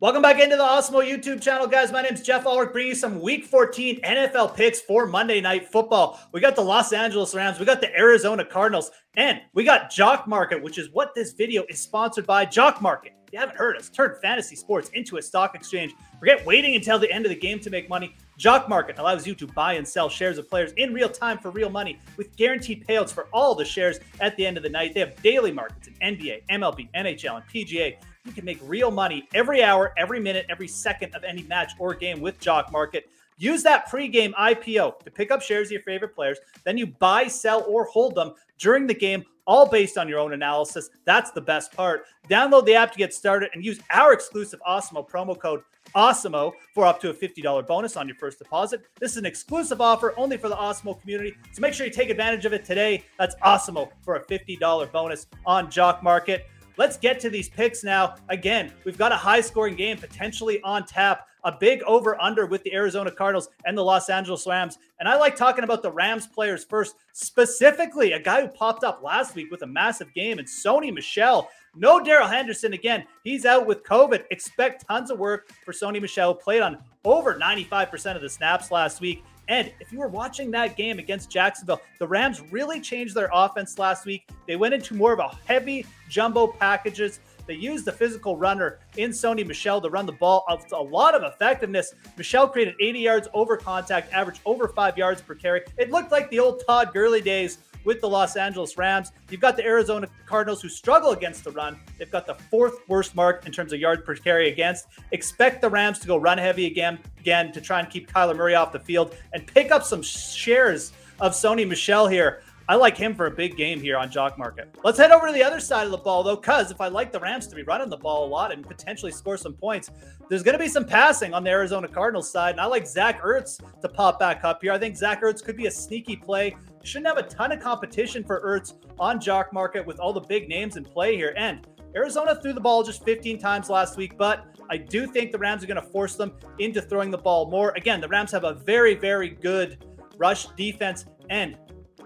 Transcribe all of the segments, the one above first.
Welcome back into the Awesemo YouTube channel, guys. My name is Geoff Ulrich, bringing you some Week 14 NFL picks for Monday Night Football. We got the Los Angeles Rams, we got the Arizona Cardinals, and we got Jock Market, which is what this video is sponsored by. Jock Market. If you haven't heard us, turn fantasy sports into a stock exchange. Forget waiting until the end of the game to make money. Jock Market allows you to buy and sell shares of players in real time for real money with guaranteed payouts for all the shares at the end of the night. They have daily markets in NBA, MLB, NHL, and PGA. You can make real money every hour, every minute, every second of any match or game with Jock Market. Use that pregame IPO to pick up shares of your favorite players. Then you buy, sell, or hold them during the game, all based on your own analysis. That's the best part. Download the app to get started and use our exclusive Awesemo promo code Awesemo for up to a $50 bonus on your first deposit. This is an exclusive offer only for the Awesemo community. So make sure you take advantage of it today. That's Awesemo for a $50 bonus on Jock Market. Let's get to these picks now. Again, we've got a high scoring game potentially on tap, a big over under with the Arizona Cardinals and the Los Angeles Rams. And I like talking about the Rams players first, specifically a guy who popped up last week with a massive game and Sony Michel. No Darrell Henderson again. He's out with COVID. Expect tons of work for Sony Michel. Played on over 95% of the snaps last week. And if you were watching that game against Jacksonville, the Rams really changed their offense last week. They went into more of a heavy jumbo packages. They used the physical runner in Sony Michel to run the ball of a lot of effectiveness. Michel created 80 yards over contact, averaged over five yards per carry. It looked like the old Todd Gurley days with the Los Angeles Rams. You've got the Arizona Cardinals who struggle against the run. They've got the fourth worst mark in terms of yards per carry against. Expect the Rams to go run heavy again, again to try and keep Kyler Murray off the field and pick up some shares of Sony Michel here. I like him for a big game here on Jock Market. Let's head over to the other side of the ball, though, because if I like the Rams to be running the ball a lot and potentially score some points, there's going to be some passing on the Arizona Cardinals side. And I like Zach Ertz to pop back up here. I think Zach Ertz could be a sneaky play. Shouldn't have a ton of competition for Ertz on Jock Market with all the big names in play here. And Arizona threw the ball just 15 times last week, but I do think the Rams are going to force them into throwing the ball more. Again, the Rams have a very, very good rush defense and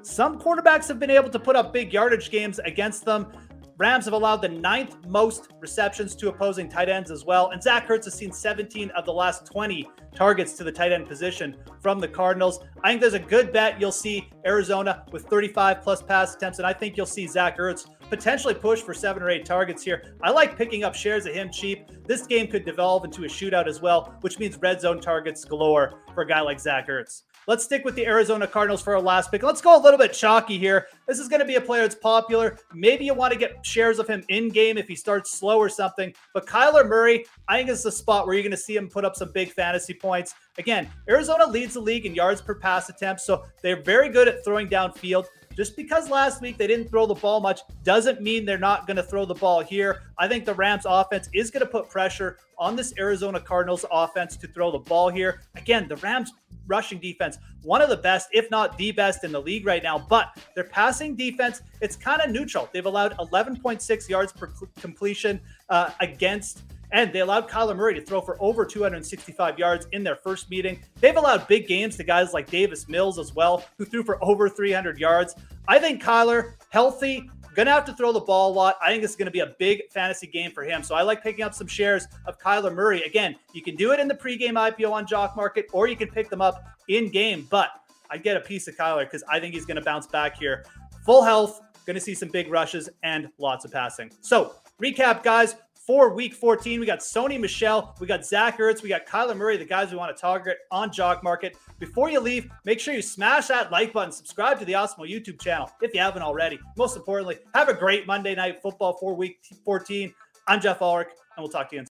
some quarterbacks have been able to put up big yardage games against them. Rams have allowed the ninth most receptions to opposing tight ends as well. And Zach Ertz has seen 17 of the last 20 targets to the tight end position from the Cardinals. I think there's a good bet you'll see Arizona with 35 plus pass attempts. And I think you'll see Zach Ertz potentially push for seven or eight targets here. I like picking up shares of him cheap. This game could devolve into a shootout as well, which means red zone targets galore for a guy like Zach Ertz. Let's stick with the Arizona Cardinals for our last pick. Let's go a little bit chalky here. This is going to be a player that's popular. Maybe you want to get shares of him in game if he starts slow or something. But Kyler Murray, I think is the spot where you're going to see him put up some big fantasy points. Again, Arizona leads the league in yards per pass attempt, so they're very good at throwing downfield. Just because last week they didn't throw the ball much doesn't mean they're not going to throw the ball here. I think the Rams offense is going to put pressure on this Arizona Cardinals offense to throw the ball here. Again, the Rams rushing defense, one of the best, if not the best in the league right now. But their passing defense, it's kind of neutral. They've allowed 11.6 yards per completion uh, against and they allowed Kyler Murray to throw for over 265 yards in their first meeting. They've allowed big games to guys like Davis Mills as well, who threw for over 300 yards. I think Kyler, healthy, Gonna have to throw the ball a lot. I think it's gonna be a big fantasy game for him. So I like picking up some shares of Kyler Murray. Again, you can do it in the pregame IPO on Jock Market, or you can pick them up in game. But I get a piece of Kyler because I think he's gonna bounce back here. Full health, gonna see some big rushes and lots of passing. So recap, guys for week 14. We got Sony Michel, we got Zach Ertz, we got Kyler Murray, the guys we want to target on Jock Market. Before you leave, make sure you smash that like button, subscribe to the Awesemo YouTube channel if you haven't already. Most importantly, have a great Monday night football for week 14. I'm Geoff Ulrich, and we'll talk to you in